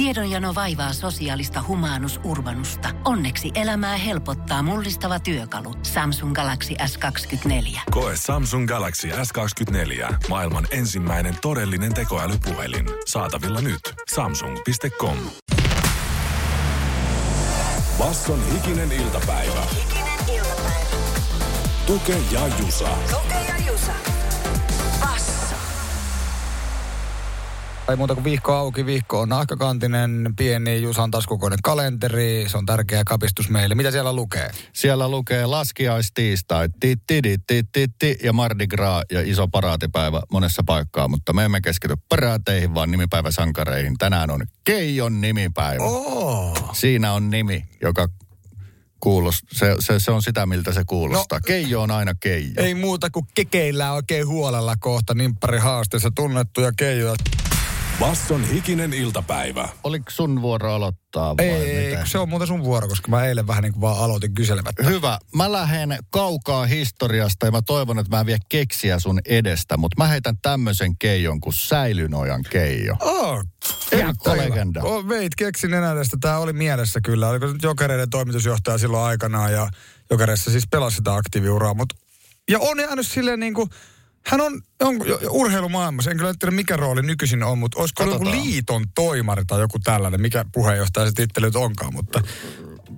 Tiedonjano vaivaa sosiaalista humanus urbanusta. Onneksi elämää helpottaa mullistava työkalu. Samsung Galaxy S24. Koe Samsung Galaxy S24. Maailman ensimmäinen todellinen tekoälypuhelin. Saatavilla nyt. Samsung.com. Basson hikinen iltapäivä. Hikinen iltapäivä. Tuke ja Jusa. Tuke ja Jusa. Ei muuta kuin vihko auki, vihko on nahkakantinen, pieni Jusan taskukoinen kalenteri. Se on tärkeä kapistus meille. Mitä siellä lukee? Siellä lukee laskiaistiistai, titti, titti, ja Mardi Gras ja iso paraatipäivä monessa paikkaa, mutta me emme keskity paraateihin, vaan nimipäiväsankareihin. Tänään on Keijon nimipäivä. Oh. Siinä on nimi, joka kuulostaa, se, se, se on sitä, miltä se kuulostaa. No, Keijo on aina Keijo. Ei muuta kuin kekeillään oikein huolella kohta nimppari haasteessa tunnettuja keijoja. Basson hikinen iltapäivä. Oliko sun vuoro aloittaa vai Ei, miten? se on muuten sun vuoro, koska mä eilen vähän niin kuin vaan aloitin kyselemättä. Hyvä. Mä lähden kaukaa historiasta ja mä toivon, että mä en vie keksiä sun edestä, mutta mä heitän tämmöisen keijon kuin Säilynojan keijo. Oh, Tiedätkö legenda? Oh, veit, keksin enää tästä. Tämä oli mielessä kyllä. Oliko se nyt Jokereiden toimitusjohtaja silloin aikanaan ja Jokereissa siis pelasi sitä aktiiviuraa. Mut, ja on jäänyt silleen niin kuin, hän on, on urheilumaailmassa, en kyllä tiedä mikä rooli nykyisin on, mutta olisiko joku liiton toimari tai joku tällainen, mikä puheenjohtaja se tittely onkaan, mutta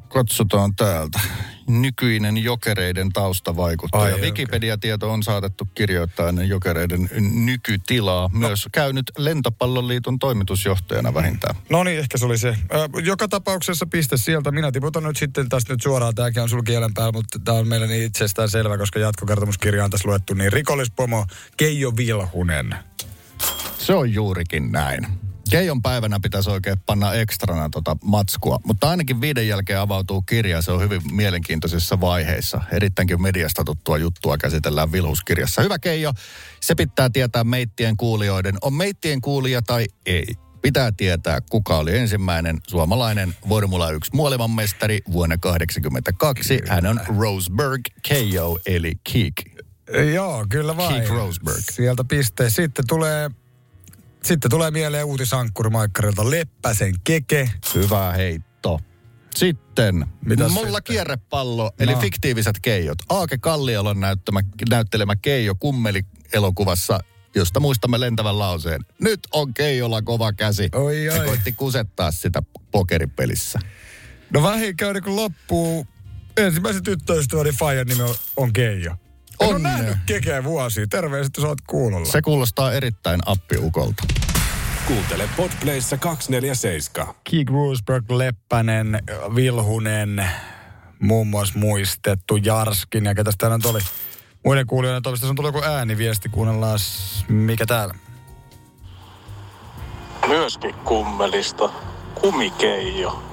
Katsotaan täältä. Nykyinen jokereiden taustavaikuttaja. Ai. Wikipedia-tieto on saatettu kirjoittaa ennen jokereiden nykytilaa. Myös käynyt Lentopalloliiton toimitusjohtajana vähintään. No niin, ehkä se oli se. Joka tapauksessa piste sieltä. Minä tiputan nyt sitten tästä nyt suoraan. Tämäkin on sul kielen päällä, mutta tämä on meille niin itsestään selvä, koska jatkokertomuskirja on tässä luettu. Niin rikollispomo Keijo Vilhunen. Se on juurikin näin. Keijon päivänä pitäisi oikein panna ekstrana tota matskua, mutta ainakin viiden jälkeen avautuu kirja. Se on hyvin mielenkiintoisissa vaiheissa. Erittäinkin mediasta tuttua juttua käsitellään Vilhuskirjassa. Hyvä Keijo, se pitää tietää meittien kuulijoiden. On meittien kuulija tai ei. Pitää tietää, kuka oli ensimmäinen suomalainen Formula 1 maailmanmestari vuonna 1982. Hän on Roseberg Keijo, eli Keek. Joo, kyllä vain. Keith Roseberg. Sieltä piste. Sitten tulee, sitten tulee mieleen uutisankkuri Maikkarilta Leppäsen keke. Hyvä heitto. Sitten, Mitäs mulla sitten? kierrepallo, eli No. fiktiiviset keijot. Aake Kalliolon näyttämä, näyttelemä Keijo kummeli-elokuvassa, josta muistamme lentävän lauseen. Nyt on Keijolla kova käsi. Oi, Se oi. koitti kusettaa sitä pokeripelissä. No vähinkään kun loppuu. Ensimmäisen tyttöystäväni Fajan nimi on, on Keijo. En ole Onnea. nähnyt kekeä vuosia. Terveiset, jos oot kuulolla. Se kuulostaa erittäin appiukolta. Kuuntele Podplayssa 247. Keek Roosberg, Leppänen, Vilhunen, muun muassa muistettu Jarskin ja ketäs täällä nyt oli. Muiden kuulijoiden toimesta on tullut joku ääniviesti, kuunnellaan mikä täällä. Myöskin kummelista. Kumikeijo.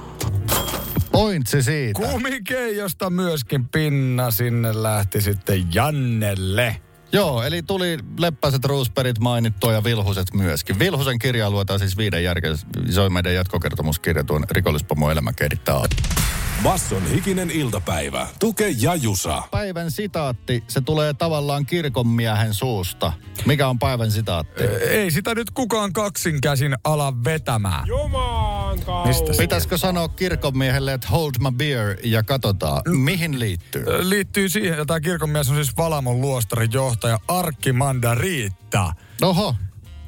Pointsi siitä. Kumikeijosta myöskin pinna sinne lähti sitten Jannelle. Joo, eli tuli Leppäiset Roosberit mainittua ja Vilhuset myöskin. Vilhusen kirjaa luetaan siis viiden jälkeen. Se on meidän jatkokertomuskirja tuon rikollispomo elämäkertaa. Basson hikinen iltapäivä. Tuke ja Jusa. Päivän sitaatti, se tulee tavallaan kirkonmiehen suusta. Mikä on päivän sitaatti? Ei sitä nyt kukaan kaksin käsin ala vetämään. Mistä se? Pitäisikö sanoa kirkonmiehelle, että hold my beer ja katsotaan, mihin liittyy? Liittyy siihen, että tämä kirkonmies on siis Valamon luostarin johtaja Arkki Mandariitta. Oho,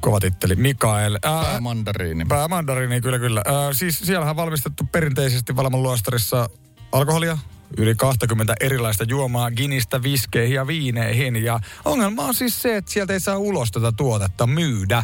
Kova titteli. Mikael. Ää, päämandariini. Päämandariini, kyllä kyllä. Ää, siis siellähän on valmistettu perinteisesti Valamon luostarissa alkoholia, yli 20 erilaista juomaa ginistä, viskeihin ja viineihin. Ja ongelma on siis se, että sieltä ei saa ulos tätä tuotetta myydä.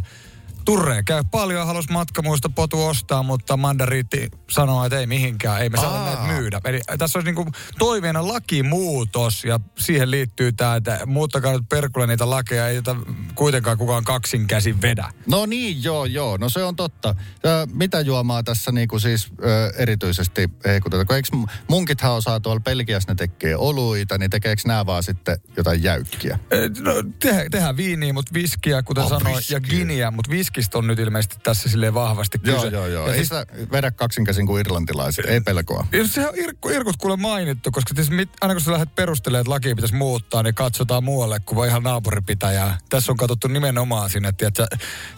Turre käy paljon, halus matkamuista potu ostaa, mutta mandariitti sanoo, että ei mihinkään, ei me saada Aa. näitä myydä. Eli tässä olisi niinku toiveena lakimuutos ja siihen liittyy tämä, että muuttakaa nyt perkulle niitä lakeja, ei tätä kuitenkaan kukaan kaksin käsin vedä. No niin, joo, joo. No se on totta. Ö, mitä juomaa tässä niinku siis ö, erityisesti heikutetaan? Kun eikö munkithan osaa tuolla Belgiassa, ne tekee oluita, niin tekeekö nämä vaan sitten jotain jäykkiä? Eh, No, tehdään, tehdään viiniä, mutta viskiä, kuten Oh, sanoin, viskiä. ja giniä, mutta viskistä on nyt ilmeisesti tässä silleen vahvasti kyse. Joo, joo, joo. Ja Ei siis, sitä vedä kaksinkäsin kuin irlantilaiset, ei pelkoa. ja sehän on irkku, irkut kuule mainittu, koska siis mit, aina kun sä lähdet perustelemaan, että lakia pitäisi muuttaa, niin katsotaan muualle kuin vaan ihan naapuripitäjää. Tässä on katsottu nimenomaan sinne, että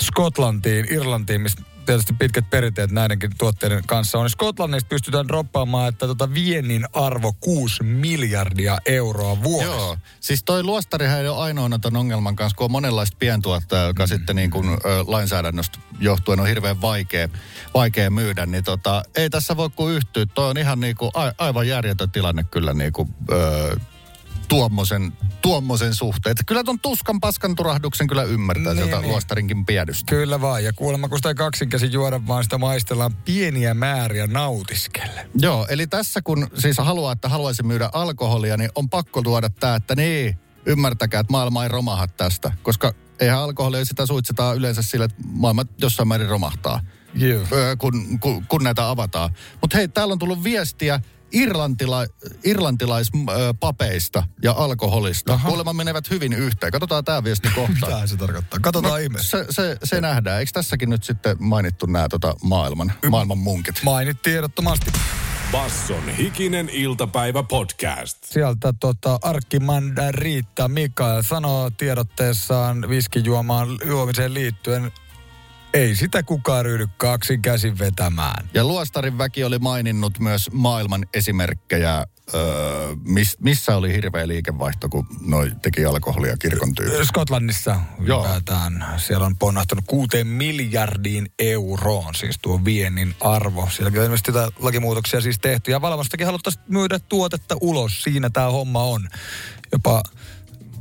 Skotlantiin, Irlantiin, missä tietysti pitkät perinteet näidenkin tuotteiden kanssa on. Skotlannista pystytään droppaamaan, että tota viennin arvo 6 miljardia euroa vuodessa. Joo, siis toi luostarihan ei ole ainoana ton ongelman kanssa, kun on monenlaista pientuottajaa, joka mm. sitten niin kuin, lainsäädännöstä johtuen on hirveän vaikea, vaikea myydä, niin tota, ei tässä voi kuin yhtyä. Toi on ihan niin kuin, a, aivan järjetön tilanne kyllä niin kuin, ö, tuommoisen, tuommoisen suhteen. Että kyllä ton tuskan paskan turahduksen kyllä ymmärtää Niin, sieltä niin. luostarinkin piedystä. Kyllä vaan, ja kuulemma kun sitä ei kaksinkäsin juoda, vaan sitä maistellaan pieniä määriä nautiskelle. Joo, eli tässä kun siis haluaa, että haluaisi myydä alkoholia, niin on pakko tuoda tämä, että niin, ymmärtäkää, että maailma ei romaha tästä. Koska eihän alkoholia sitä suitsitaan yleensä sille, että maailma jossain määrin romahtaa, öö, kun, kun, kun näitä avataan. Mutta hei, täällä on tullut viestiä irlantila, irlantilaispapeista ja alkoholista. Aha. Kuulemma menevät hyvin yhteen. Katsotaan tämä viesti kohta. Mitä se tarkoittaa? Katsotaan no, ihmeessä. se, se, se nähdään. Eikö tässäkin nyt sitten mainittu nämä tota, maailman, maailman munkit? Mainittiin ehdottomasti. Basson hikinen iltapäivä podcast. Sieltä tota, Arkkimanda Riitta Mikael sanoo tiedotteessaan viskijuomaan juomiseen liittyen, ei sitä kukaan ryhdy kaksin käsin vetämään. Ja Luostarin väki oli maininnut myös maailman esimerkkejä, öö, mis, missä oli hirveä liikevaihto, kun noi teki alkoholia kirkon tyyppi. Skotlanissa Joo. ylipäätään. Siellä on ponnahtanut kuuteen miljardiin euroon, siis tuo viennin arvo. Sielläkin on ilmeisesti jotain lakimuutoksia siis tehty. Ja valmastakin haluttaisiin myydä tuotetta ulos. Siinä tämä homma on. Jopa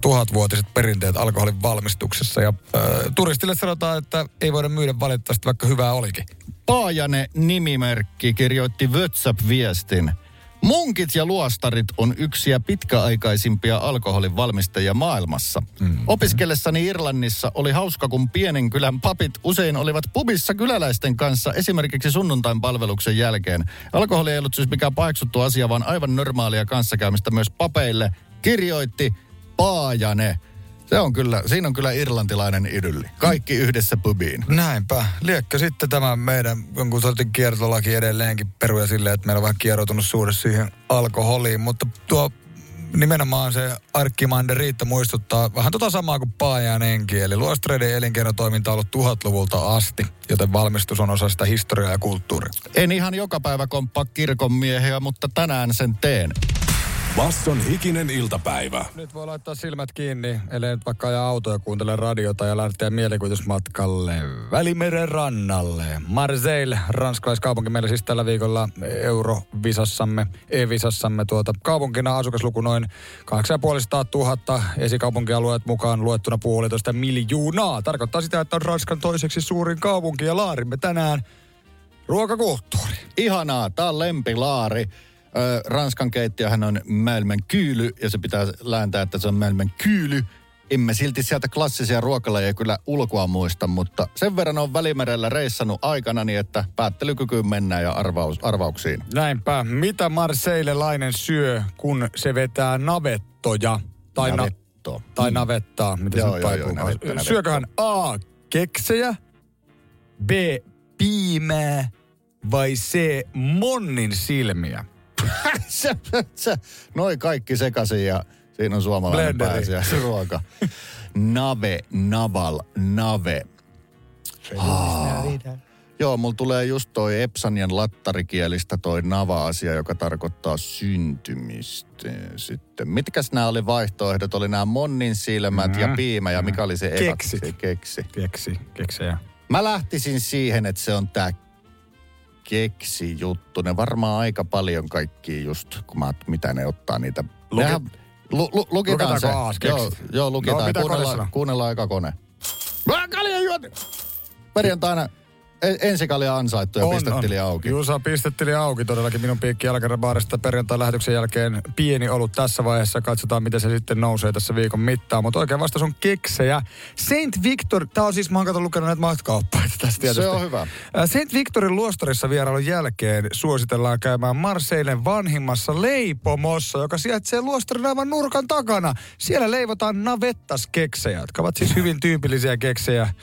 tuhatvuotiset perinteet alkoholin valmistuksessa. Ja äh, turistille sanotaan, että ei voida myydä valitettavasti, vaikka hyvää olikin. Paajane nimimerkki kirjoitti WhatsApp-viestin. Munkit ja luostarit on yksiä pitkäaikaisimpia alkoholin valmistajia maailmassa. Mm. Opiskellessani Irlannissa oli hauska, kun pienen kylän papit usein olivat pubissa kyläläisten kanssa esimerkiksi sunnuntain palveluksen jälkeen. Alkoholi ei ollut siis mikään paheksuttu asia, vaan aivan normaalia kanssakäymistä myös papeille, kirjoitti Paajane. Se on kyllä, siinä on kyllä irlantilainen idylli. Kaikki yhdessä pubiin. Näinpä. Liekkö sitten tämä meidän jonkun sortin kiertolaki edelleenkin peruja silleen, että meillä on vähän kieroutunut suhde siihen alkoholiin, mutta tuo nimenomaan se Arkkimander Riitta muistuttaa vähän tota samaa kuin Paajanenkin, eli luostreiden elinkeinotoiminta on ollut tuhatluvulta asti, joten valmistus on osa sitä historiaa ja kulttuuria. En ihan joka päivä komppaa kirkon miehiä, mutta tänään sen teen. Basson hikinen iltapäivä. Nyt voi laittaa silmät kiinni, ellei nyt vaikka ajaa autoa ja kuuntele radiota ja lähteä mielikuvitusmatkalle Välimeren rannalle. Marseille, ranskalaiskaupunki meillä siis tällä viikolla Eurovisassamme, E-visassamme tuota kaupunkina asukasluku noin 8500 000 esikaupunkialueet mukaan luettuna puolitoista miljoonaa. Tarkoittaa sitä, että on Ranskan toiseksi suurin kaupunki ja laarimme tänään ruokakulttuuri. Ihanaa, tää on lempilaari. Ranskan keittiöhän on maailman kyyly ja se pitää lääntää, että se on maailman kyyly. Emme silti sieltä klassisia ruokalajeja kyllä ulkoa muista, mutta sen verran on Välimerellä reissannut aikana niin, että päättelykykyyn mennään ja arvaus, arvauksiin. Näinpä. Mitä marseillelainen syö, kun se vetää navettoja? Tai, na- Navetto. tai navettaa, mitä Joo, se joo, joo, navetta, navetta. Syököhän A. Keksejä, B. Piimää vai C. Monnin silmiä? Noi kaikki sekaisin ja siinä on suomalainen Blenderi. pääsiäisen ruoka. Nave, naval, nave. Joo, mulla tulee just toi Epsanian lattarikielistä toi nava-asia, joka tarkoittaa syntymistä. Sitten, mitkäs nämä oli vaihtoehdot? Oli nämä monnin silmät ja Mm. piimä ja mikä oli se eka? Keksi. Se keksi. Keksi, keksejä. Mä lähtisin siihen, että se on tää keksi juttu. Ne varmaan aika paljon kaikki just, kun mä mitä ne ottaa niitä. Luki- Nehän, lu, lu, lukitaan se. Joo, joo, lukitaan. No, kuunnellaan, kuunnellaan eka kone. Mä kalja juoti! Perjantaina en- ensikalja ansaittu ja pistetili auki. Juusa pistetili auki todellakin minun piikki Jalkarabaarista perjantai lähetyksen jälkeen. Pieni ollut tässä vaiheessa. Katsotaan, miten se sitten nousee tässä viikon mittaan. Mutta oikein vastaus on keksejä. Saint Victor, tämä on siis, mä oon lukenut näitä matkaoppaita tästä tietysti. Se on hyvä. Saint Victorin luostarissa vierailun jälkeen suositellaan käymään Marseillen vanhimmassa leipomossa, joka sijaitsee luostarin aivan nurkan takana. Siellä leivotaan navettas-keksejä, jotka ovat siis hyvin tyypillisiä keksejä.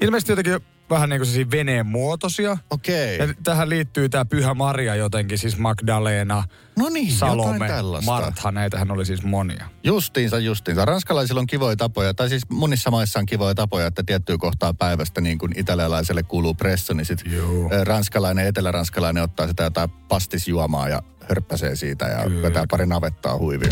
Ilmeisesti jotenkin vähän niin kuin sellaisia veneen muotoisia. Okei. Ja tähän liittyy tämä Pyhä Maria jotenkin, siis Magdalena, No niin, Salome. Martha, näitähän oli siis monia. Justiinsa, justiinsa. Ranskalaisilla on kivoja tapoja, tai siis monissa maissa on kivoja tapoja, että tiettyä kohtaa päivästä, niin kuin italialaiselle kuuluu presso, niin sitten Joo. ranskalainen, eteläranskalainen ottaa sitä jotain pastisjuomaa ja hörppäsee siitä ja Kyllä. vetää pari navettaa huivia.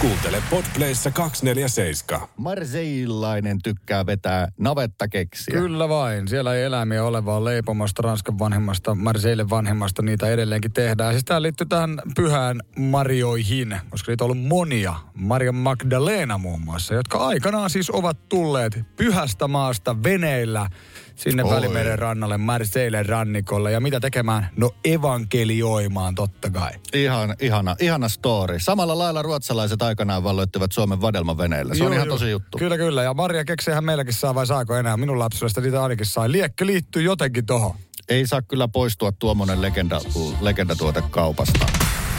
Kuuntele Podplayssä 247. Marseillainen tykkää vetää navettakeksiä. Kyllä vain. Siellä ei eläimiä ole, vaan leipomasta, Ranskan vanhemmasta, Marseille vanhemmasta niitä edelleenkin tehdään. Siis tämä liittyy tähän pyhään Marioihin, koska niitä on ollut monia. Maria Magdalena muun muassa, jotka aikanaan siis ovat tulleet pyhästä maasta veneillä sinne Oi. Välimeren rannalle, Marseille rannikolle. Ja mitä tekemään? No evankelioimaan totta kai. Ihan, ihana, ihana story. Samalla lailla ruotsalaiset aikanaan valloittivat Suomen vadelmaveneellä. Se on ihan tosi juttu. Kyllä, kyllä. Ja Maria kekseihän meilläkin saa vai saako enää? Minun lapsuudesta niitä ainakin sai. Liekkö liittyy jotenkin tohon. Ei saa kyllä poistua tuommoinen legenda, legendatuote kaupasta.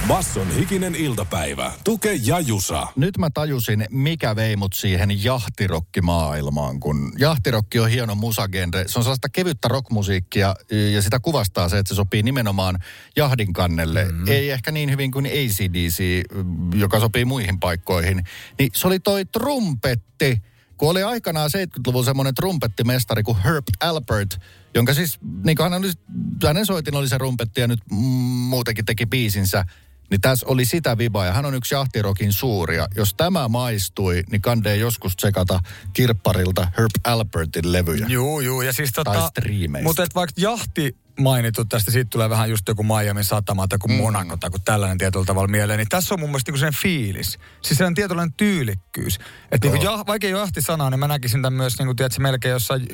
Basson hikinen iltapäivä. Tuke ja Jusa. Nyt mä tajusin, mikä vei mut siihen jahtirokkimaailmaan, kun jahtirokki on hieno musagenre. Se on sellaista kevyttä rockmusiikkia ja sitä kuvastaa se, että se sopii nimenomaan jahdin kannelle. Mm. Ei ehkä niin hyvin kuin ACDC, joka sopii muihin paikkoihin. Niin se oli toi trumpetti, kun oli aikanaan 70-luvun semmoinen trumpettimestari kuin Herb Alpert, jonka siis, niin kuin hän oli, hänen soitin oli se rumpetti ja nyt muutenkin teki biisinsä, niin tässä oli sitä vibaa ja hän on yksi jahtirokin suuria. Jos tämä maistui, niin kandee joskus tsekata kirpparilta Herb Albertin levyjä. Juu, juu. Ja siis tota, Tai striimeistä. Mutta et vaikka jahti mainittu tästä, siitä tulee vähän just joku Miami satama tai kuin Monaco tai kuin tällainen tietyllä tavalla mieleen, niin tässä on mun mielestä niinku sen fiilis. Siis sellainen tietynlainen tyylikkyys. Että niinku jah, vaikka ei ole jahti sanaa, niin mä näkisin tämän myös niinku, tiedätkö, melkein jossain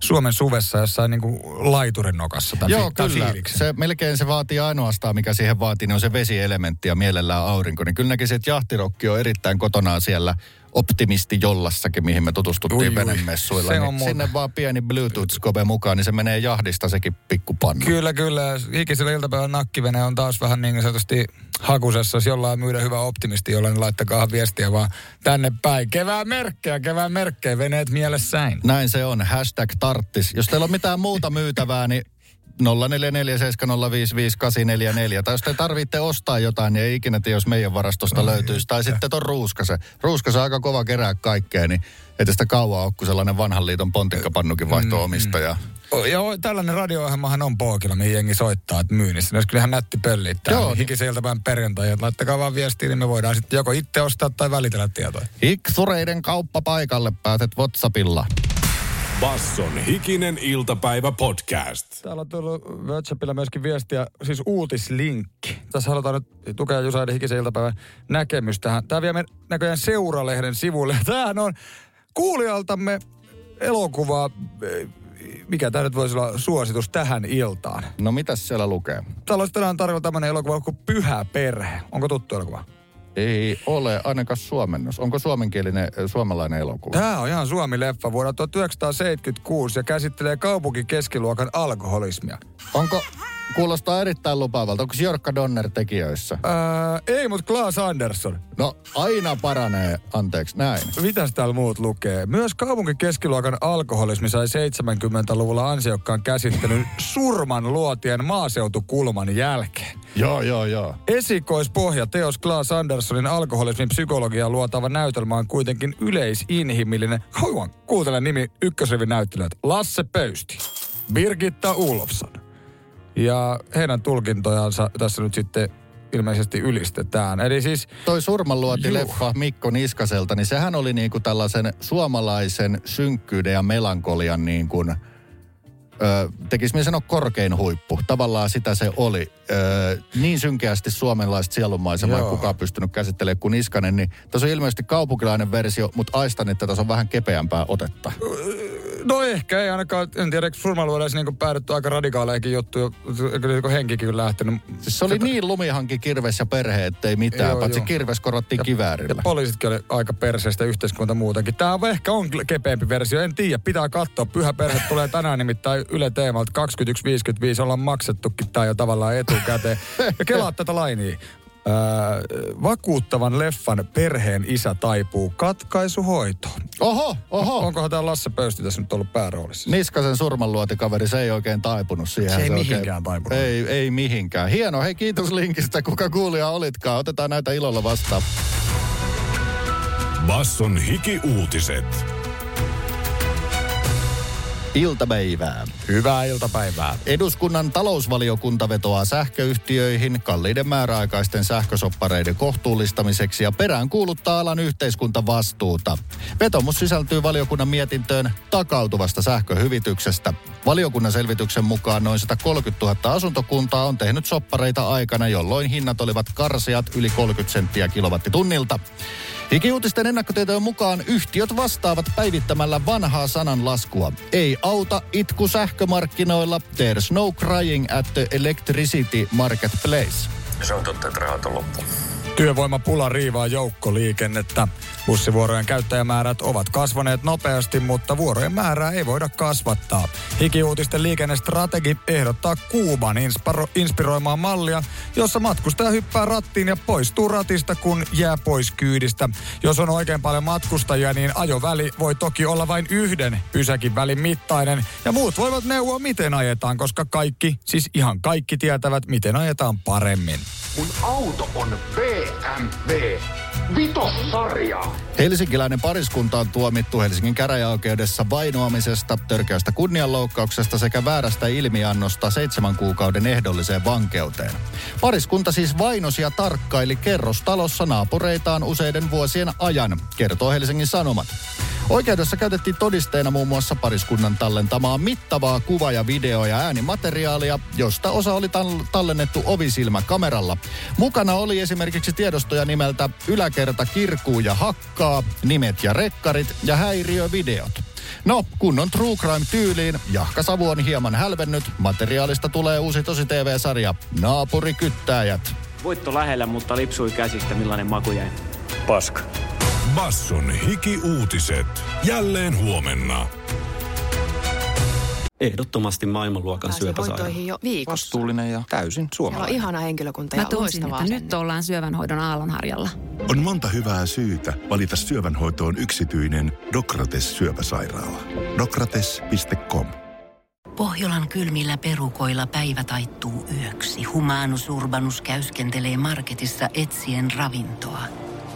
Suomen suvessa jossain niinku laiturin nokassa. Tämän Joo, fi- tämän kyllä. fiiliksen. Se, melkein se vaatii ainoastaan, mikä siihen vaatii, niin on se vesielementti ja mielellään aurinko. Niin kyllä näkisin, että jahtirokki on erittäin kotonaan siellä optimisti jollassakin, mihin me tutustuttiin Ui, ui. venemessuilla. Niin muuta. sinne vaan pieni Bluetooth-skope mukaan, niin se menee jahdista sekin pikkupannu. Kyllä, kyllä. Hikisellä iltapäivän nakkivene on taas vähän niin sanotusti hakusessa. Jos jollain myydä hyvä optimisti, jolla niin laittakaa viestiä vaan tänne päin. Kevään merkkejä, kevään merkkejä, veneet mielessäin. Näin se on. Hashtag tarttis. Jos teillä on mitään muuta myytävää, niin 0447055844. Tai jos te tarvitte ostaa jotain, niin ei ikinä tiedä, jos meidän varastosta löytyisi. Tai sitten ton ruuskase. Ruuskase on aika kova kerää kaikkea, niin ei tästä kauan ole, kun sellainen vanhan liiton pontikkapannukin vaihtoi omistajaa. O- Joo, tällainen radio-ohjelmahan on Pookilla, mihin jengi soittaa, että myynnissä. Ne olisi kyllä ihan nätti pölli. Joo. Joo. Hikisen iltapäivän perjantai, että laittakaa vaan viestiä, niin me voidaan sitten joko itse ostaa tai välitellä tietoja. Iksureiden kauppa paikalle pääset WhatsAppilla. Basson hikinen iltapäivä podcast. Täällä on tullut WhatsAppilla myöskin viestiä, siis uutislinkki. Tässä halutaan nyt tukea Jusaiden hikisen iltapäivän näkemys tähän. Tämä vie näköjään Seuralehden sivulle. Tämähän on kuulijaltamme elokuva, eh, mikä tämä nyt voisi olla suositus tähän iltaan. No mitäs siellä lukee? Täällä olisi tänään tarjolla tämmöinen elokuva kuin Pyhä perhe. Onko tuttu elokuva? Ei ole ainakaan suomennos. Onko suomenkielinen suomalainen elokuva? Tämä on ihan Suomi-leffa vuonna 1976 ja käsittelee kaupunkikeskiluokan alkoholismia. Onko, kuulostaa erittäin lupaavalta. Onko Jorkka Donner tekijöissä? Ää, ei, mutta Klaas Andersson. No aina paranee, anteeksi, näin. Mitäs täällä muut lukee? Myös kaupunkikeskiluokan alkoholismi sai 70-luvulla ansiokkaan käsittelyn surman luotien maaseutukulman jälkeen. Joo, joo, joo. Esikoispohja teos Klaas Anderssonin alkoholismin psykologiaa luotava näytelmä on kuitenkin yleisinhimillinen. Hauan, kuuntele nimi ykkösrivin näyttelijät. Lasse Pöysti, Birgitta Ulfsson. Ja heidän tulkintojansa tässä nyt sitten ilmeisesti ylistetään. Eli siis Toi surmanluoti Juh. leffa Mikko Niskaselta, niin sehän oli niinku tällaisen suomalaisen synkkyyden ja melankolian niin kuin, ö, tekis minä sanoa korkein huippu. Tavallaan sitä se oli. Ö, niin synkeästi suomalaista sielunmaisemaa ei kukaan pystynyt käsittelemään kuin Niskanen, niin tässä on ilmeisesti kaupunkilainen versio, mutta aistan, että tässä on vähän kepeämpää otetta. No ehkä ei ainakaan, en tiedä, eikö surmailuudessa niin päädytty aika radikaaleihin juttuja, kyllä niin henkikin kyllä lähtenyt. Siis se oli niin lumihanki, kirves ja perhe, ettei mitään, Joo, paitsi joo. kirves korottiin Ja kiväärillä. poliisitkin oli aika perseestä yhteiskunta muutenkin. Tämä on ehkä on kepeämpi versio, en tiedä, pitää katsoa. Pyhä perhe tulee tänään nimittäin Yle Teemalta 21.55, ollaan maksettukin tämä jo tavallaan etukäteen. Ja kelaa tätä lainia. Vakuuttavan leffan perheen isä taipuu katkaisuhoitoon. Oho, oho. Onkohan tämä Lasse Pöysti tässä nyt ollut pääroolissa? Niskasen surmanluotikaveri, se ei oikein taipunut siihen. Se ei oikein- mihinkään taipunut. Ei, ei mihinkään. Hieno, hei kiitos linkistä, kuka kuulija olitkaan. Otetaan näitä ilolla vastaan. Basson hiki-uutiset. Iltapäivää. Hyvää iltapäivää. Eduskunnan talousvaliokunta vetoaa sähköyhtiöihin kalliiden määräaikaisten sähkösoppareiden kohtuullistamiseksi ja perään kuuluttaa alan yhteiskuntavastuuta. Vetomus sisältyy valiokunnan mietintöön takautuvasta sähköhyvityksestä. Valiokunnan selvityksen mukaan noin 130 000 asuntokuntaa on tehnyt soppareita aikana, jolloin hinnat olivat karseat yli 30 senttiä kilowattitunnilta. Hikiuutisten ennakkotietojen mukaan yhtiöt vastaavat päivittämällä vanhaa sananlaskua. Ei auta itku sähkömarkkinoilla. There's no crying at the electricity marketplace. Se on totta, että rahat on loppu. Työvoimapula riivaa joukkoliikennettä. Bussivuorojen käyttäjämäärät ovat kasvaneet nopeasti, mutta vuorojen määrää ei voida kasvattaa. Hikiuutisten liikennestrategi ehdottaa Kuuban inspiro- inspiroimaa mallia, jossa matkustaja hyppää rattiin ja poistuu ratista, kun jää pois kyydistä. Jos on oikein paljon matkustajia, niin ajoväli voi toki olla vain yhden pysäkin välin mittainen. Ja muut voivat neuvoa, miten ajetaan, koska kaikki, siis ihan kaikki tietävät, miten ajetaan paremmin. Mun auto on BMW. Vitossarja. Helsinkiläinen pariskunta on tuomittu Helsingin käräjäoikeudessa vainoamisesta, törkeästä kunnianloukkauksesta sekä väärästä ilmiannosta seitsemän kuukauden ehdolliseen vankeuteen. Pariskunta siis vainosi ja tarkkaili kerrostalossa naapureitaan useiden vuosien ajan, kertoo Helsingin Sanomat. Oikeudessa käytettiin todisteena muun muassa pariskunnan tallentamaa mittavaa kuva- ja video- ja äänimateriaalia, josta osa oli tal- tallennettu ovisilmäkameralla. Mukana oli esimerkiksi tiedostoja nimeltä Yläkerta kirkuu ja hakkaa, nimet ja rekkarit ja häiriövideot. No, kunnon True Crime-tyyliin, Jahka Savu on hieman hälvennyt. Materiaalista tulee uusi tosi TV-sarja Naapurikyttäjät. Voitto lähellä, mutta lipsui käsistä. Millainen maku jäi? Paska. Basson hiki-uutiset. Jälleen huomenna. Ehdottomasti maailmanluokan Pääsin syöpäsairaala. hoitoihin jo viikossa. Vastuullinen ja täysin Siellä on suomalainen. ihana henkilökunta Mä ja tunsin, loistava että nyt ollaan syövänhoidon aallonharjalla. On monta hyvää syytä valita syövänhoitoon yksityinen Dokrates syöpäsairaala. Dokrates.com Pohjolan kylmillä perukoilla päivä taittuu yöksi. Humanus Urbanus käyskentelee marketissa etsien ravintoa.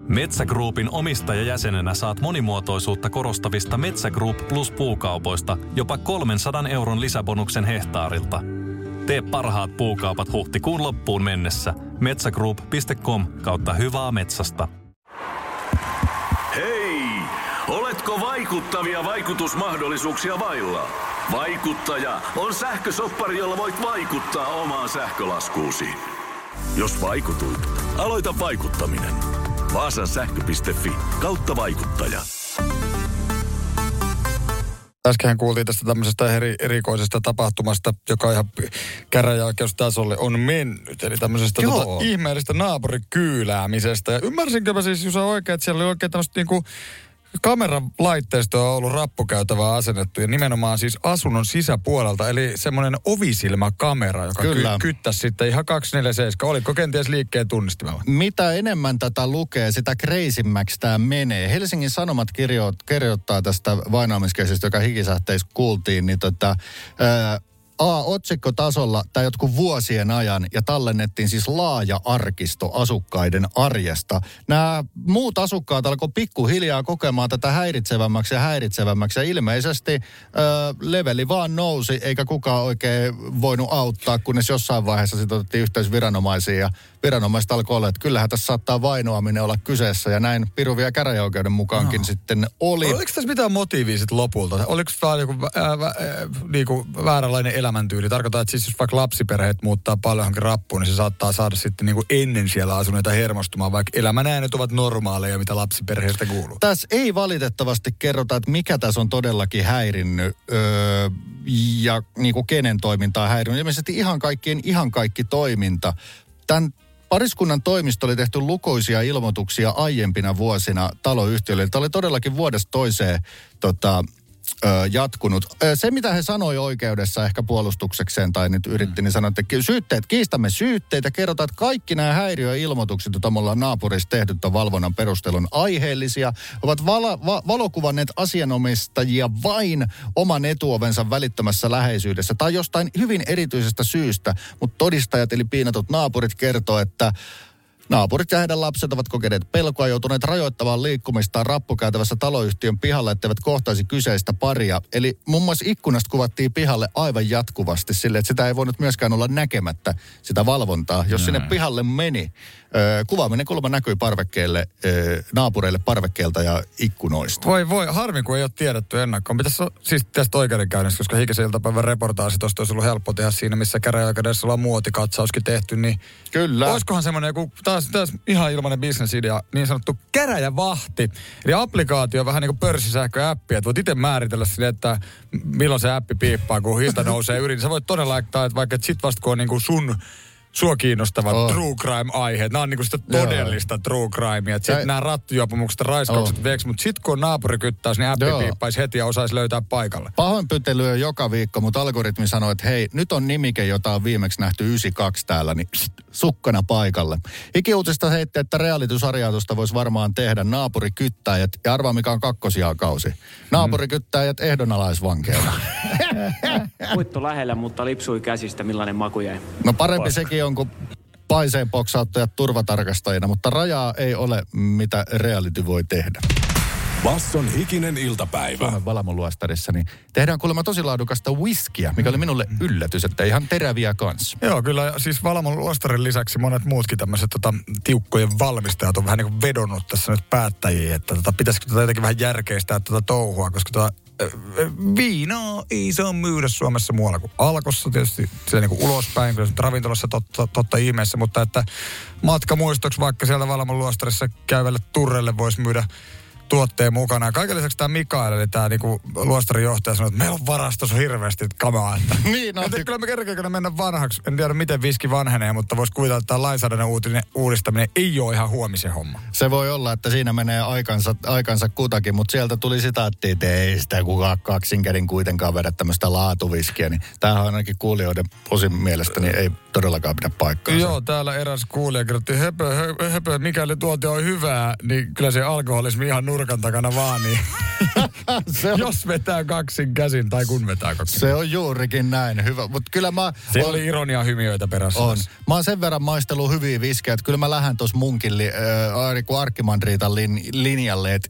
Metsä Groupin omistajajäsenenä saat monimuotoisuutta korostavista Metsä Group Plus puukaupoista jopa 300 euron lisäbonuksen hehtaarilta. Tee parhaat puukaupat huhtikuun loppuun mennessä. Metsägroup.com kautta hyvää metsästä. Hei! Oletko vaikuttavia vaikutusmahdollisuuksia vailla? Vaikuttaja on sähkösoppari, jolla voit vaikuttaa omaan sähkölaskuusi. Jos vaikutuit, aloita vaikuttaminen. Vaasan sähkö.fi kautta vaikuttaja. Äsken kuultiin tästä tämmöisestä eri, erikoisesta tapahtumasta, joka ihan käräjäoikeustasolle on mennyt. Eli tämmöisestä Joo. tota, ihmeellisestä naapurikyyläämisestä. Ja ymmärsinkö mä siis, jos on oikein, että siellä oli oikein tämmöistä niinku kameralaitteistoa ollut rappukäytävää asennettu ja nimenomaan siis asunnon sisäpuolelta, eli semmoinen ovisilmäkamera, joka Kyllä. ky- kyttäisi sitten ihan 247. Oliko kenties liikkeen tunnistimella? Mitä enemmän tätä lukee, sitä kreisimmäksi tämä menee. Helsingin Sanomat kirjo, kirjoittaa tästä vainoamiskeisistä, joka hikisähteistä kuultiin, niin tota, ää, A, otsikkotasolla tai jotkut vuosien ajan ja tallennettiin siis laaja arkisto asukkaiden arjesta. Nämä muut asukkaat alkoi pikkuhiljaa kokemaan tätä häiritsevämmäksi ja häiritsevämmäksi ja ilmeisesti ö, leveli vaan nousi eikä kukaan oikein voinut auttaa, kunnes jossain vaiheessa sitten otettiin yhteys viranomaisiin ja viranomaiset alkoi olla, että kyllähän tässä saattaa vainoaminen olla kyseessä ja näin Piruvia käräjäoikeuden mukaankin Joo. sitten oli. Oliko tässä mitään motiivia sitten lopulta? Oliko tämä joku vä, ää, niinku vääränlainen elämäntyyli. Tarkoittaa, että siis jos vaikka lapsiperheet muuttaa paljon johonkin rappuun, niin se saattaa saada sitten niin kuin ennen siellä asuneita hermostumaan, vaikka elämänäänet ovat normaaleja, mitä lapsiperheestä kuuluu. Tässä ei valitettavasti kerrota, että mikä tässä on todellakin häirinnyt öö, ja niin kuin kenen toimintaa häirinnyt. Ilmeisesti ihan kaikkien ihan kaikki toiminta. Tämän Pariskunnan toimisto oli tehty lukuisia ilmoituksia aiempina vuosina taloyhtiöille. Tämä oli todellakin vuodesta toiseen tota, jatkunut. Se, mitä he sanoi oikeudessa ehkä puolustuksekseen tai nyt yritti, niin sanoi, että syytteet, kiistämme syytteitä, kerrotaan, että kaikki nämä häiriöilmoitukset, joita me ollaan naapurissa tehty tämän valvonnan perustelun aiheellisia, ovat vala, va, valokuvanneet asianomistajia vain oman etuovensa välittömässä läheisyydessä tai jostain hyvin erityisestä syystä, mutta todistajat eli piinatut naapurit kertoo, että Naapurit ja heidän lapset ovat kokeneet pelkoa, joutuneet rajoittamaan liikkumistaan rappukäytävässä taloyhtiön pihalla, etteivät kohtaisi kyseistä paria. Eli muun muassa ikkunasta kuvattiin pihalle aivan jatkuvasti sille, että sitä ei voinut myöskään olla näkemättä sitä valvontaa. Jos sinne pihalle meni, kuvaaminen kuulemma näkyi parvekkeelle, naapureille parvekkeelta ja ikkunoista. Voi voi, harmi kun ei ole tiedetty ennakkoon. Pitäisi siis tästä oikeudenkäynnistä, koska hikisen iltapäivän reportaasi tuosta olisi ollut helppo tehdä siinä, missä käräjäoikeudessa ollaan muotikatsauskin tehty, niin Kyllä. Olisikohan semmoinen joku, taas, taas ihan ilmainen bisnesidea, niin sanottu käräjävahti. Eli applikaatio vähän niin kuin pörssisähköäppi, että voit itse määritellä sille, että milloin se appi piippaa, kun hinta nousee yli. Niin Sä voit todella laittaa, että vaikka sit vasta kun on niin kuin sun sua kiinnostavat Oh. true crime-aiheet. Nämä on niinku sitä Joo. todellista true crimea. Että Ja- sit nämä rattijuopumukset raiskaukset Oh. veeks, mutta sit kun on naapurikyttäys, niin appi Joo. piippaisi heti ja osaisi löytää paikalle. Pahoinpytelyä joka viikko, mutta algoritmi sanoi, että hei, nyt on nimike, jota on viimeksi nähty 92 täällä, niin pst, sukkana paikalle. Ikiuutista heitti, että realitysarjautusta voisi varmaan tehdä naapurikyttäjät, ja arvaa mikä on kakkosjaakausi. Naapurikyttäjät ehdonalaisvankeina. Uitto lähellä, mutta lipsui käsistä, millainen maku jäi. No parempi sekin on kuin paiseen poksauttajat turvatarkastajina, mutta rajaa ei ole, mitä reality voi tehdä. Basson hikinen iltapäivä. Suomen Valamoluostarissa, niin tehdään kuulemma tosi laadukasta whiskiä, mikä oli minulle yllätys, että ihan teräviä kanssa. Joo, kyllä siis Valamon luostarin lisäksi monet muutkin tämmöiset tota, tiukkojen valmistajat on vähän niin kuin vedonnut tässä nyt päättäjiin, että tota, pitäisikö tota jotenkin vähän järkeistää tätä touhua, koska tota, viinaa ei saa myydä Suomessa muualla kuin Alkossa tietysti se niin kuin ulospäin, kyllä se ravintolassa totta, totta ihmeessä, mutta että matkamuistoksi vaikka sieltä Valamon luostarissa käyvälle turrelle voisi myydä tuotteen mukana. Ja kaiken lisäksi tämä Mikael, eli tämä niinku luostarin johtaja sanoi, että meillä on varastossa hirveästi kamaa. Että niin, että kyllä me kerkeekö mennä vanhaksi. En tiedä, miten viski vanhenee, mutta voisi kuvitella, että tämä lainsäädännön uutinen, uudistaminen ei ole ihan huomisen homma. Se voi olla, että siinä menee aikansa, aikansa kutakin, mutta sieltä tuli sitaatti, että ei sitä kukaan kaksinkädin kuitenkaan vedä tämmöistä laatuviskiä. Niin tämähän ainakin kuulijoiden osin mielestäni ei todellakaan pidä paikkaansa. Joo, täällä eräs kuulija kirjoitti, höpö, höpö, höpö, mikäli tuote on hyvää, niin kyllä se alkoholismi ihan nurkan takana vaan, niin se on, jos vetää kaksin käsin tai kun vetää kaksin. se on juurikin näin hyvä, mutta kyllä mä... Se on- oli ironia hymiöitä perässä. On. Mä oon sen verran maistellut hyviä viskejä, että kyllä mä lähden tuossa munkin li, äh, Arkkimandriitan lin, linjalle, että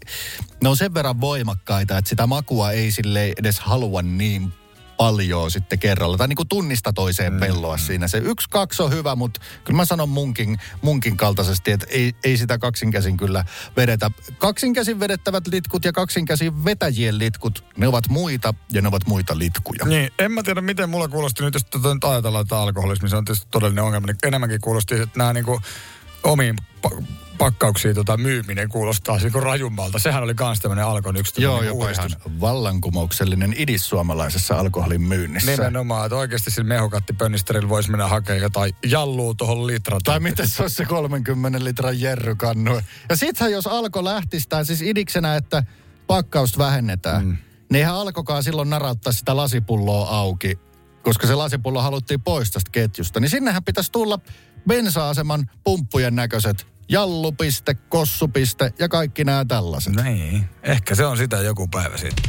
ne on sen verran voimakkaita, että sitä makua ei sille edes halua niin paljon sitten kerralla. Tai niin kuin tunnista toiseen mm. pelloa siinä. Se yksi, kaksi on hyvä, mutta kyllä mä sanon munkin, munkin kaltaisesti, että ei, ei sitä kaksinkäsin kyllä vedetä. Kaksinkäsin vedettävät litkut ja kaksinkäsin vetäjien litkut, ne ovat muita ja ne ovat muita litkuja. Niin, en mä tiedä miten mulla kuulosti nyt, jos tätä nyt ajatellaan, että alkoholismi se on tietysti todellinen ongelma, niin enemmänkin kuulosti, että nämä niinku omiin pa- pakkauksiin tota myyminen kuulostaa niinku rajummalta. Sehän oli kans tämmöinen alkon yksi Joo, jopa ihan vallankumouksellinen idis suomalaisessa alkoholin myynnissä. Nimenomaan, että oikeasti sillä mehukattipönnisterillä voisi mennä hakemaan jotain jalluu tuohon litran. Tai miten se olisi se 30 litran jerrykannu. Ja sittenhän jos alko lähtisi, tai siis idiksenä, että pakkausta vähennetään, mm. niin eihän alkokaan silloin narauttaa sitä lasipulloa auki, koska se lasipullo haluttiin pois tästä ketjusta. Niin sinnehän pitäisi tulla bensa-aseman pumppujen näköiset jallupiste, kossupiste ja kaikki nämä tällaiset. Niin, ehkä se on sitä joku päivä sitten.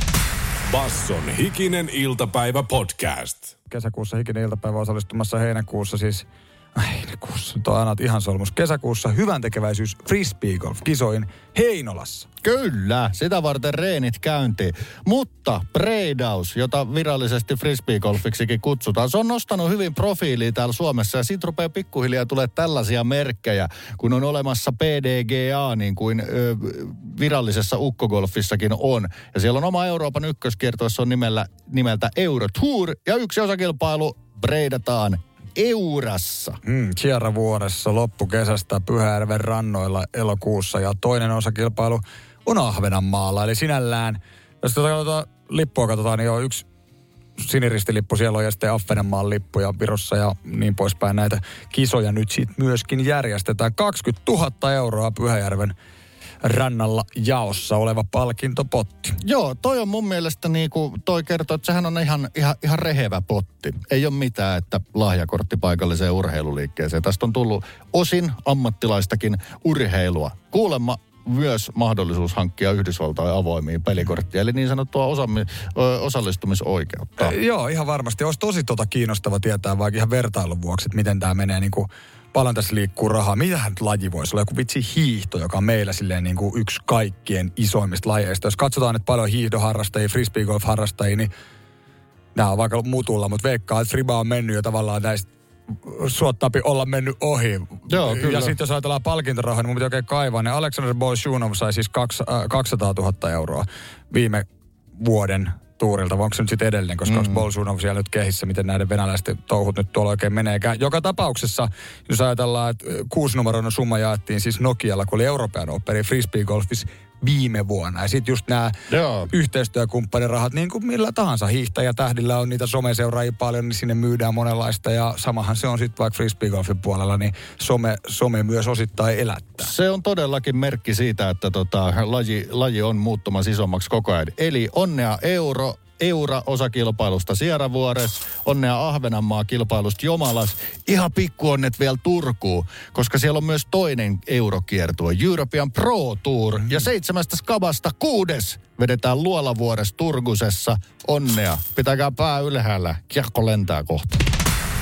Basson hikinen iltapäivä podcast. Kesäkuussa hikinen iltapäivä osallistumassa heinäkuussa siis Ai kuussa, nyt on aina ihan solmus. Kesäkuussa hyvän tekeväisyys frisbee golf kisoin Heinolassa. Kyllä, sitä varten reenit käyntiin. Mutta breidaus, jota virallisesti frisbeegolfiksikin kutsutaan, se on nostanut hyvin profiiliä täällä Suomessa ja siitä rupeaa pikkuhiljaa tulee tällaisia merkkejä, kun on olemassa PDGA, niin kuin ö, virallisessa ukkogolfissakin on. Ja siellä on oma Euroopan ykköskiertuessa on nimellä, nimeltä Eurotour ja yksi osakilpailu breidataan Eurassa. Mm, Sierra vuodessa loppukesästä Pyhäjärven rannoilla elokuussa ja toinen osakilpailu on Ahvenanmaalla. Eli sinällään, jos tuota, tuota lippua katsotaan, niin on yksi siniristilippu siellä on ja sitten Ahvenanmaan lippu ja Virossa ja niin poispäin näitä kisoja nyt sitten myöskin järjestetään. 20 000 euroa Pyhäjärven rannalla jaossa oleva palkintopotti. Joo, toi on mun mielestä niinku, toi kertoo, että sehän on ihan, ihan, ihan rehevä potti. Ei ole mitään, että lahjakortti paikalliseen urheiluliikkeeseen. Tästä on tullut osin ammattilaistakin urheilua. Kuulemma myös mahdollisuus hankkia Yhdysvaltain avoimiin pelikorttia, eli niin sanottua osami, ö, osallistumisoikeutta. E, joo, ihan varmasti. Olisi tosi tota kiinnostava tietää vaikka ihan vertailun vuoksi, että miten tämä menee niin kuin paljon tässä liikkuu rahaa. Mitähän laji voisi olla? Joku vitsi hiihto, joka on meillä silleen niin kuin yksi kaikkien isoimmista lajeista. Jos katsotaan nyt paljon hiihdoharrastajia, frisbeegolf-harrastajia, niin nämä on vaikka mutulla, mutta veikkaa, että Friba on mennyt jo tavallaan näistä suottaapi olla mennyt ohi. Joo, kyllä. Ja sitten jos ajatellaan palkintorahoja, niin mun pitää oikein kaivaa, niin Alexander Bolshunov sai siis kaks, äh, 200 000 euroa viime vuoden tuurilta, vai onko se nyt sitten edellinen, koska mm. onko Bolshunov siellä nyt kehissä, miten näiden venäläisten touhut nyt tuolla oikein meneekään. Joka tapauksessa, jos ajatellaan, että kuusinumeroinen summa jaettiin siis Nokialla, kun oli Euroopan operi Frisbee Golfis viime vuonna. Ja sitten just nämä yhteistyökumppanirahat, niin kuin millä tahansa hiihtäjätähdillä on niitä someseuraajia paljon, niin sinne myydään monenlaista. Ja samahan se on sitten vaikka frisbeegolfin puolella, niin some, some myös osittain elättää. Se on todellakin merkki siitä, että tota, laji, laji on muuttumassa isommaksi koko ajan. Eli onnea euro, Eura-osakilpailusta Sieravuores, onnea Ahvenanmaa kilpailusta Jomalas, ihan pikkuonnet vielä Turkuun, koska siellä on myös toinen eurokiertue, European Pro Tour, ja seitsemästä skabasta kuudes vedetään Luolavuores Turgusessa. Onnea, pitäkää pää ylhäällä, kiekko lentää kohta.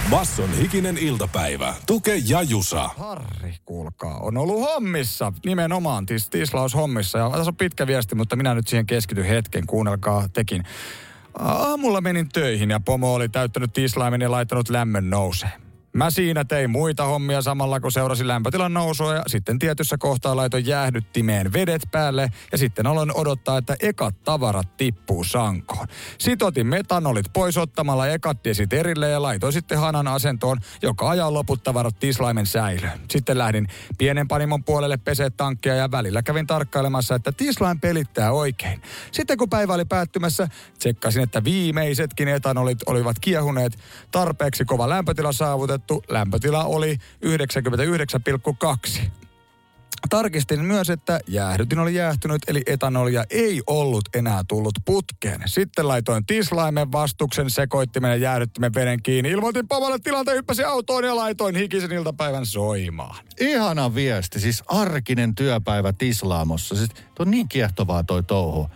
Basson hikinen iltapäivä. Tuke ja Jusa. Harri, kuulkaa, on ollut hommissa. Nimenomaan tis, tislaus hommissa. Ja tässä on pitkä viesti, mutta minä nyt siihen keskityn hetken. Kuunnelkaa tekin. Aamulla menin töihin ja pomo oli täyttänyt tislaimen ja laittanut lämmön nousee. Mä siinä tein muita hommia samalla, kun seurasi lämpötilan nousua ja sitten tietyssä kohtaa laitoin jäähdyttimeen vedet päälle ja sitten aloin odottaa, että ekat tavarat tippuu sankoon. Sitotin metanolit pois ottamalla ekat desit erille ja laitoin sitten hanan asentoon, joka ajan loput tavarat tislaimen säilöön. Sitten lähdin pienen panimon puolelle pesee tankkia ja välillä kävin tarkkailemassa, että tislain pelittää oikein. Sitten kun päivä oli päättymässä, tsekkasin, että viimeisetkin etanolit olivat kiehuneet, tarpeeksi kova lämpötila saavutettu, lämpötila oli 99,2. Tarkistin myös, että jäähdytin oli jäähtynyt, eli etanolia ei ollut enää tullut putkeen. Sitten laitoin tislaimen vastuksen, sekoittimen ja jäähdyttimen veden kiinni. Ilmoitin Pavalle tilanteen, hyppäsin autoon ja laitoin hikisen iltapäivän soimaan. Ihana viesti, siis arkinen työpäivä tislaamossa. Siis on niin kiehtovaa toi touhu.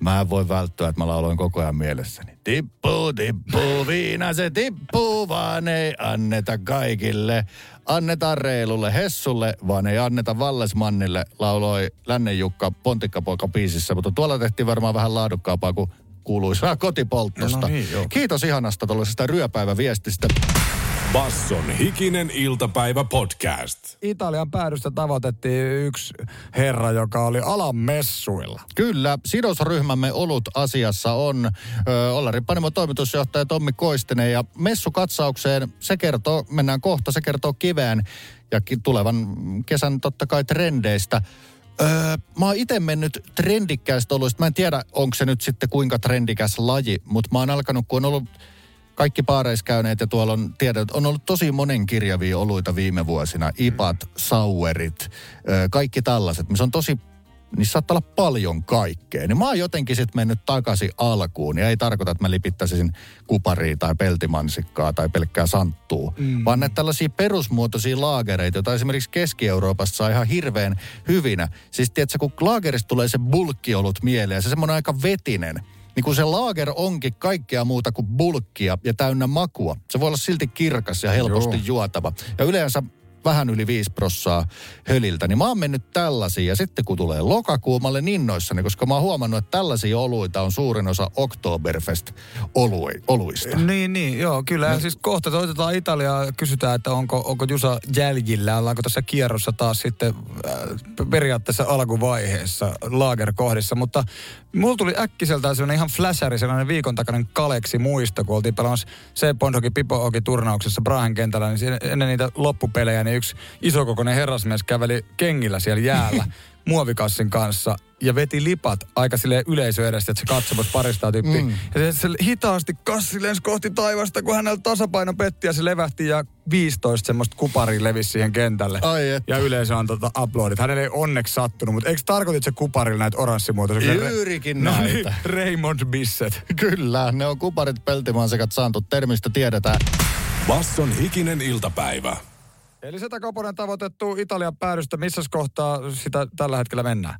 Mä en voi välttyä, että mä lauloin koko ajan mielessäni. Tippuu, tippuu, viina se tippuu, vaan ei anneta kaikille. Annetaan reilulle Hessulle, vaan ei anneta Vallesmannille, lauloi Lännen Jukka Pontikkapoika biisissä. Mutta tuolla tehtiin varmaan vähän laadukkaampaa kuin kuuluisaa kotipolttosta. No niin, joo. Kiitos ihanasta tuollaisesta ryöpäiväviestistä. Basson hikinen iltapäivä podcast. Italian päädystä tavoitettiin yksi herra, joka oli alan messuilla. Kyllä, sidosryhmämme Olut asiassa on ö, Ollari Panimo toimitusjohtaja Tommi Koistinen ja messukatsaukseen se kertoo, mennään kohta, se kertoo kiveen ja tulevan kesän totta kai trendeistä. Öö, mä oon itse mennyt trendikkäistä oluista. Mä en tiedä, onko se nyt sitten kuinka trendikäs laji, mutta mä oon alkanut, kun on ollut kaikki paareissa käyneet ja tuolla on, tiedät, on ollut tosi monenkirjavia oluita viime vuosina. Ipat, sauerit, ö, kaikki tällaiset. Se on tosi niissä saattaa olla paljon kaikkea. Niin mä oon jotenkin sitten mennyt takaisin alkuun. Ja ei tarkoita, että mä lipittäisin kuparia tai peltimansikkaa tai pelkkää santtua. Mm. Vaan näitä tällaisia perusmuotoisia laagereita, joita esimerkiksi Keski-Euroopassa saa ihan hirveän hyvinä. Siis tiedätkö, kun laagerista tulee se bulkkiolut mieleen, se semmoinen aika vetinen. Niin kun se laager onkin kaikkea muuta kuin bulkkia ja täynnä makua, se voi olla silti kirkas ja helposti Joo. juotava. Ja yleensä vähän yli 5 prossaa höliltä, niin mä oon mennyt tällaisiin. Ja sitten kun tulee lokakuu, mä olen innoissani, koska mä oon huomannut, että tällaisia oluita on suurin osa Oktoberfest-oluista. Niin, niin, joo, kyllä. Ja siis kohta soitetaan Italiaa ja kysytään, että onko, onko Jusa jäljillä, ollaanko tässä kierrossa taas sitten äh, periaatteessa alkuvaiheessa laagerkohdissa. Mutta mulla tuli äkkiseltään sellainen ihan flasheri, sellainen viikon takainen kaleksi muisto, kun oltiin pelaamassa se Pondhoki Pipohoki turnauksessa Brahen kentällä, niin ennen niitä loppupelejä, niin yksi isokokoinen herrasmies käveli kengillä siellä jäällä muovikassin kanssa ja veti lipat aika silleen yleisö edestä, että se katsomus paristaa tyyppiä. Mm. Ja se, se hitaasti kassi lensi kohti taivasta, kun hänellä tasapaino petti ja se levähti ja 15 semmoista kuparia levisi siihen kentälle. Ai et. Ja yleisö on tota uploadit. Hänelle ei onneksi sattunut, mutta eikö tarkoitit se kuparilla näitä oranssimuotoisia? Juurikin no niin, näitä. Raymond Bisset. Kyllä, ne on kuparit peltimaan sekä saantu termistä tiedetään. Basson hikinen iltapäivä. Eli sitä Koponen tavoitettu Italian päädystä. Missä kohtaa sitä tällä hetkellä mennään?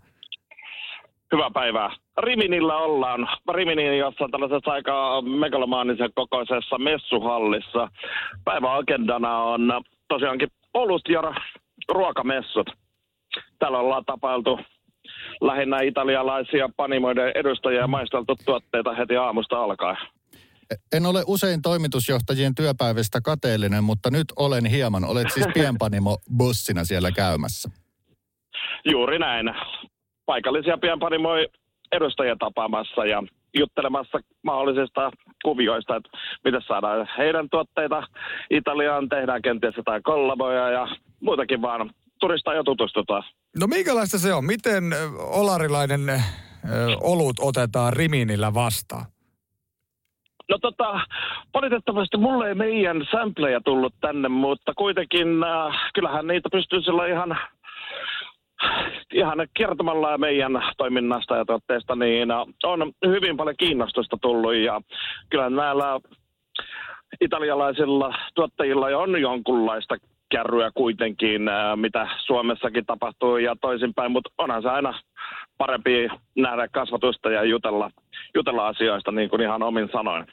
Hyvää päivää. Riminillä ollaan. Riminin jossain tällaisessa aika megalomaanisen kokoisessa messuhallissa. Päiväagendana on tosiaankin olut ja ruokamessut. Täällä ollaan tapailtu lähinnä italialaisia panimoiden edustajia ja maisteltu tuotteita heti aamusta alkaen. En ole usein toimitusjohtajien työpäivistä kateellinen, mutta nyt olen hieman. Olet siis pienpanimo bossina siellä käymässä. Juuri näin. Paikallisia pienpanimoja edustajia tapaamassa ja juttelemassa mahdollisista kuvioista, että miten saadaan heidän tuotteita Italiaan, tehdään kenties jotain kollaboja ja muutakin vaan turistaa ja tutustutaan. No minkälaista se on? Miten olarilainen ö, olut otetaan Riminillä vastaan? No tota, valitettavasti mulle ei meidän sampleja tullut tänne, mutta kuitenkin äh, kyllähän niitä pystyy sillä ihan, ihan kertomalla meidän toiminnasta ja tuotteesta, niin äh, on hyvin paljon kiinnostusta tullut ja kyllä näillä italialaisilla tuottajilla on jonkunlaista kärryä kuitenkin, äh, mitä Suomessakin tapahtuu ja toisinpäin, mutta onhan se aina parempi nähdä kasvatusta ja jutella, jutella asioista niin kuin ihan omin sanoin.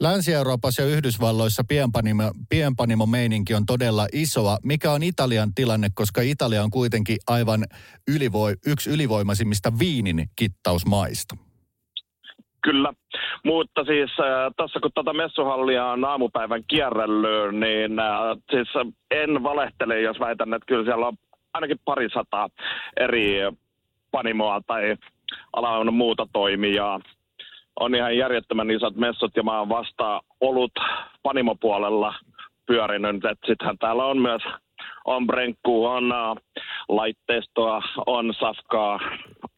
Länsi-Euroopassa ja Yhdysvalloissa pienpanimo, pienpanimo-meininki on todella isoa. Mikä on Italian tilanne, koska Italia on kuitenkin aivan ylivoi, yksi ylivoimaisimmista viinin kittausmaista? Kyllä, mutta siis äh, tässä kun tätä messuhallia on aamupäivän kierrellyt, niin äh, siis en valehtele, jos väitän, että kyllä siellä on ainakin parisataa eri panimoa tai alan muuta toimijaa. On ihan järjettömän isot messut ja mä oon vasta ollut panimopuolella pyörinyt. Sittenhän täällä on myös on brenkkuu, on uh, laitteistoa, on safkaa,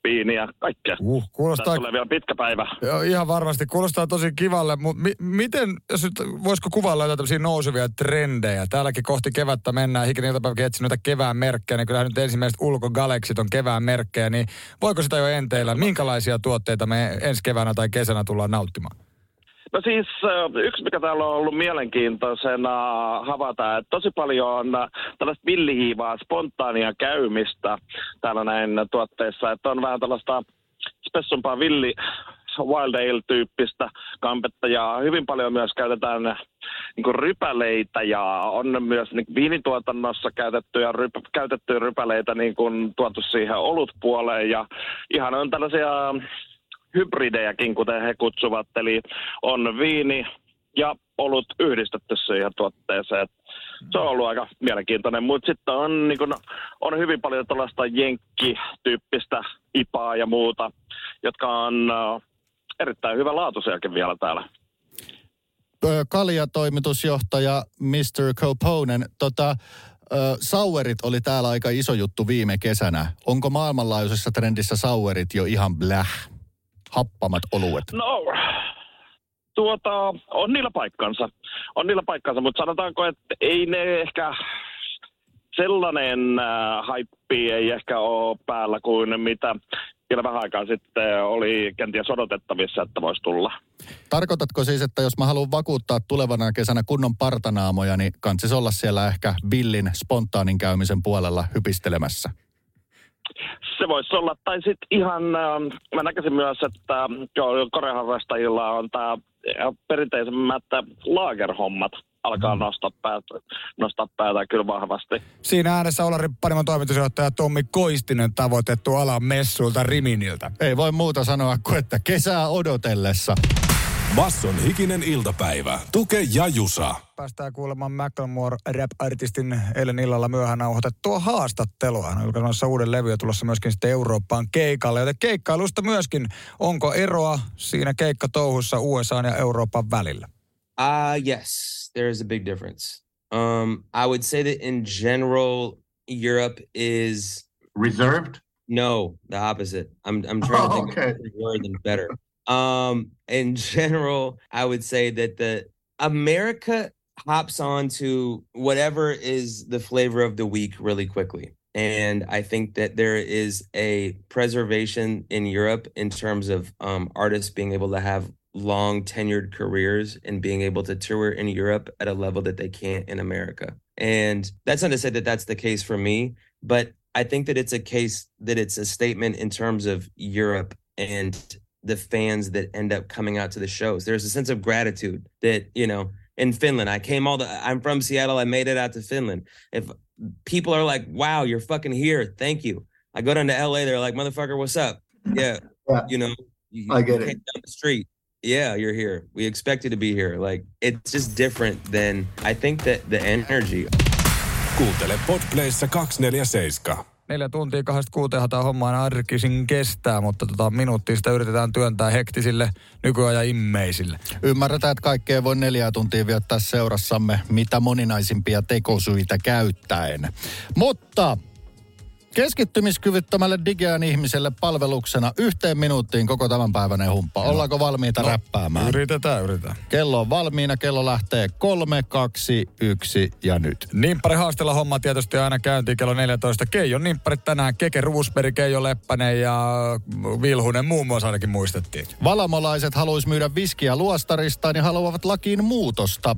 viiniä, kaikkea. Uh, kuulostaa... Tulee vielä pitkä päivä. Joo, ihan varmasti. Kuulostaa tosi kivalle, mutta mi- miten, jos nyt, voisiko kuvailla jotain tämmöisiä nousevia trendejä? Täälläkin kohti kevättä mennään, hikinen iltapäiväkin etsinyt noita kevään merkkejä, niin kyllähän nyt ensimmäiset ulkogaleksit on kevään merkkejä, niin voiko sitä jo enteillä? Minkälaisia tuotteita me ensi keväänä tai kesänä tullaan nauttimaan? No siis yksi, mikä täällä on ollut mielenkiintoisena havaita, että tosi paljon on tällaista villihiivaa, spontaania käymistä täällä näin tuotteissa, että on vähän tällaista spessumpaa villi wild ale-tyyppistä kampetta ja hyvin paljon myös käytetään niin rypäleitä ja on myös niin kuin viinituotannossa käytettyjä, ryp, käytettyjä rypäleitä niin kuin tuotu siihen olutpuoleen ja ihan on tällaisia hybridejäkin, kuten he kutsuvat, eli on viini ja olut yhdistetty siihen tuotteeseen. Se on ollut aika mielenkiintoinen, mutta sitten on, niin kun, on hyvin paljon tällaista jenkkityyppistä ipaa ja muuta, jotka on uh, erittäin hyvä laatuisiakin vielä täällä. Kalja-toimitusjohtaja Mr. Coponen, tota, Sauerit oli täällä aika iso juttu viime kesänä. Onko maailmanlaajuisessa trendissä sauerit jo ihan bläh? Happamat oluet? No, tuota, on niillä paikkansa. On niillä paikkansa, mutta sanotaanko, että ei ne ehkä sellainen äh, haippi ei ehkä ole päällä kuin mitä vielä vähän aikaa sitten oli kenties odotettavissa, että voisi tulla. Tarkoitatko siis, että jos mä haluan vakuuttaa tulevana kesänä kunnon partanaamoja, niin kansis olla siellä ehkä Billin spontaanin käymisen puolella hypistelemässä? Se voisi olla, tai sitten ihan, ähm, mä näkisin myös, että joo, koreharrastajilla on tämä perinteisemmät laagerhommat alkaa nostaa päätä, nostaa päätä kyllä vahvasti. Siinä äänessä Olarin Panimon toimitusjohtaja Tommi Koistinen tavoitettu alan messuilta Riminiltä. Ei voi muuta sanoa kuin, että kesää odotellessa. Basson hikinen iltapäivä. Tuke ja Jusa. Päästään kuulemaan Macklemore rap-artistin eilen illalla myöhään nauhoitettua haastattelua. Hän on julkaisemassa uuden levyä tulossa myöskin sitten Eurooppaan keikalle. Joten keikkailusta myöskin, onko eroa siinä keikkatouhussa USA ja Euroopan välillä? Uh, yes, there is a big difference. Um, I would say that in general, Europe is reserved. No, the opposite. I'm I'm trying to Oh, think okay. of a word than better. Um, in general, I would say that the America hops on to whatever is the flavor of the week really quickly. And I think that there is a preservation in Europe in terms of um, artists being able to have long tenured careers and being able to tour in Europe at a level that they can't in America. And that's not to say that that's the case for me, but I think that it's a case that it's a statement in terms of Europe and the fans that end up coming out to the shows. There's a sense of gratitude that, you know, in Finland, I came all the I'm from Seattle, I made it out to Finland. If people are like, wow, you're fucking here, thank you. I go down to LA, they're like, motherfucker, what's up? Yeah. Yeah. You know, you, I get you it. down the street. Yeah, you're here. We expect you to be here. Like it's just different than I think that the energy Kuuntele Podplayssä 247. Neljä tuntia kahdesta kuuteen tämä homma arkisin kestää, mutta tota, minuuttia sitä yritetään työntää hektisille nykyajan immeisille. Ymmärretään, että kaikkea voi neljä tuntia viettää seurassamme mitä moninaisimpia tekosyitä käyttäen. Mutta keskittymiskyvyttömälle digean ihmiselle palveluksena yhteen minuuttiin koko tämän päiväinen humppa. Ollaanko valmiita no, räppäämään? Yritetään, yritetään. Kello on valmiina, kello lähtee kolme, kaksi, yksi ja nyt. Nimppari haastella homma tietysti aina käyntiin kello 14. Keijon nimpparit tänään, Keke Ruusperi, Keijo Leppänen ja Vilhunen muun muassa ainakin muistettiin. Valamolaiset haluaisi myydä viskiä luostaristaan ja haluavat lakiin muutosta.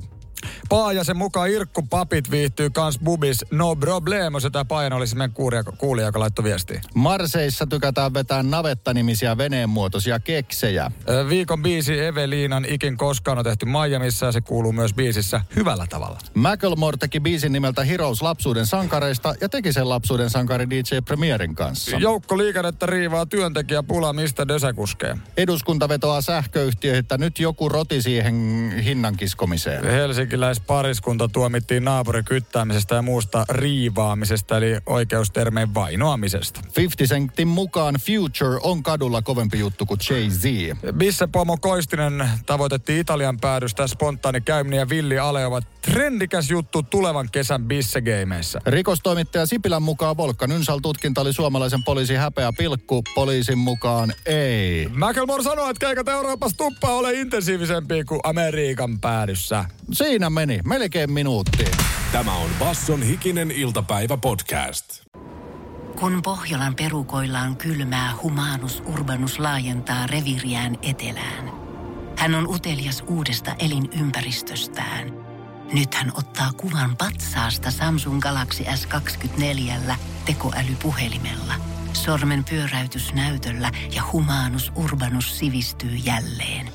Paajasen mukaan Irkku Papit viihtyy kans bubis. No problemo, se tää Paajan oli se meidän kuulija, kuulija joka laittoi viestiä. Marseissa tykätään vetää navettanimisiä veneenmuotoisia keksejä. Viikon biisi Eveliinan Ikin koskaan on tehty Miamiissa ja se kuuluu myös biisissä hyvällä tavalla. Macklemore teki biisin nimeltä Heroes lapsuuden sankareista ja teki sen lapsuuden sankari DJ Premierin kanssa. Joukko liikennettä riivaa työntekijä pula, mistä Döse kuskee. Eduskunta vetoaa sähköyhtiöihin, että nyt joku roti siihen hinnan kiskomiseen. Helsinkiläispariskunta tuomittiin naapurikyttäämisestä ja muusta riivaamisesta, eli oikeustermeen vainoamisesta. 50 Centin mukaan Future on kadulla kovempi juttu kuin Jay-Z. Bisse Pomo Koistinen tavoitettiin Italian päädystä. Spontaani käyminen ja villi ale ovat trendikäs juttu tulevan kesän Bisse-geimeissä. Rikostoimittaja Sipilän mukaan Volkan Ynsal-tutkinta oli suomalaisen poliisin häpeä pilkku. Poliisin mukaan ei. Macklemore sanoi, että keikat Euroopassa tuppaa ole intensiivisempiä kuin Amerikan päädyssä. Siinä meni, melkein minuutti. Tämä on Basson hikinen iltapäivä podcast. Kun Pohjolan perukoillaan kylmää, humanus urbanus laajentaa reviriään etelään. Hän on utelias uudesta elinympäristöstään. Nyt hän ottaa kuvan patsaasta Samsung Galaxy S24 tekoälypuhelimella. Sormen pyöräytys näytöllä ja humanus urbanus sivistyy jälleen.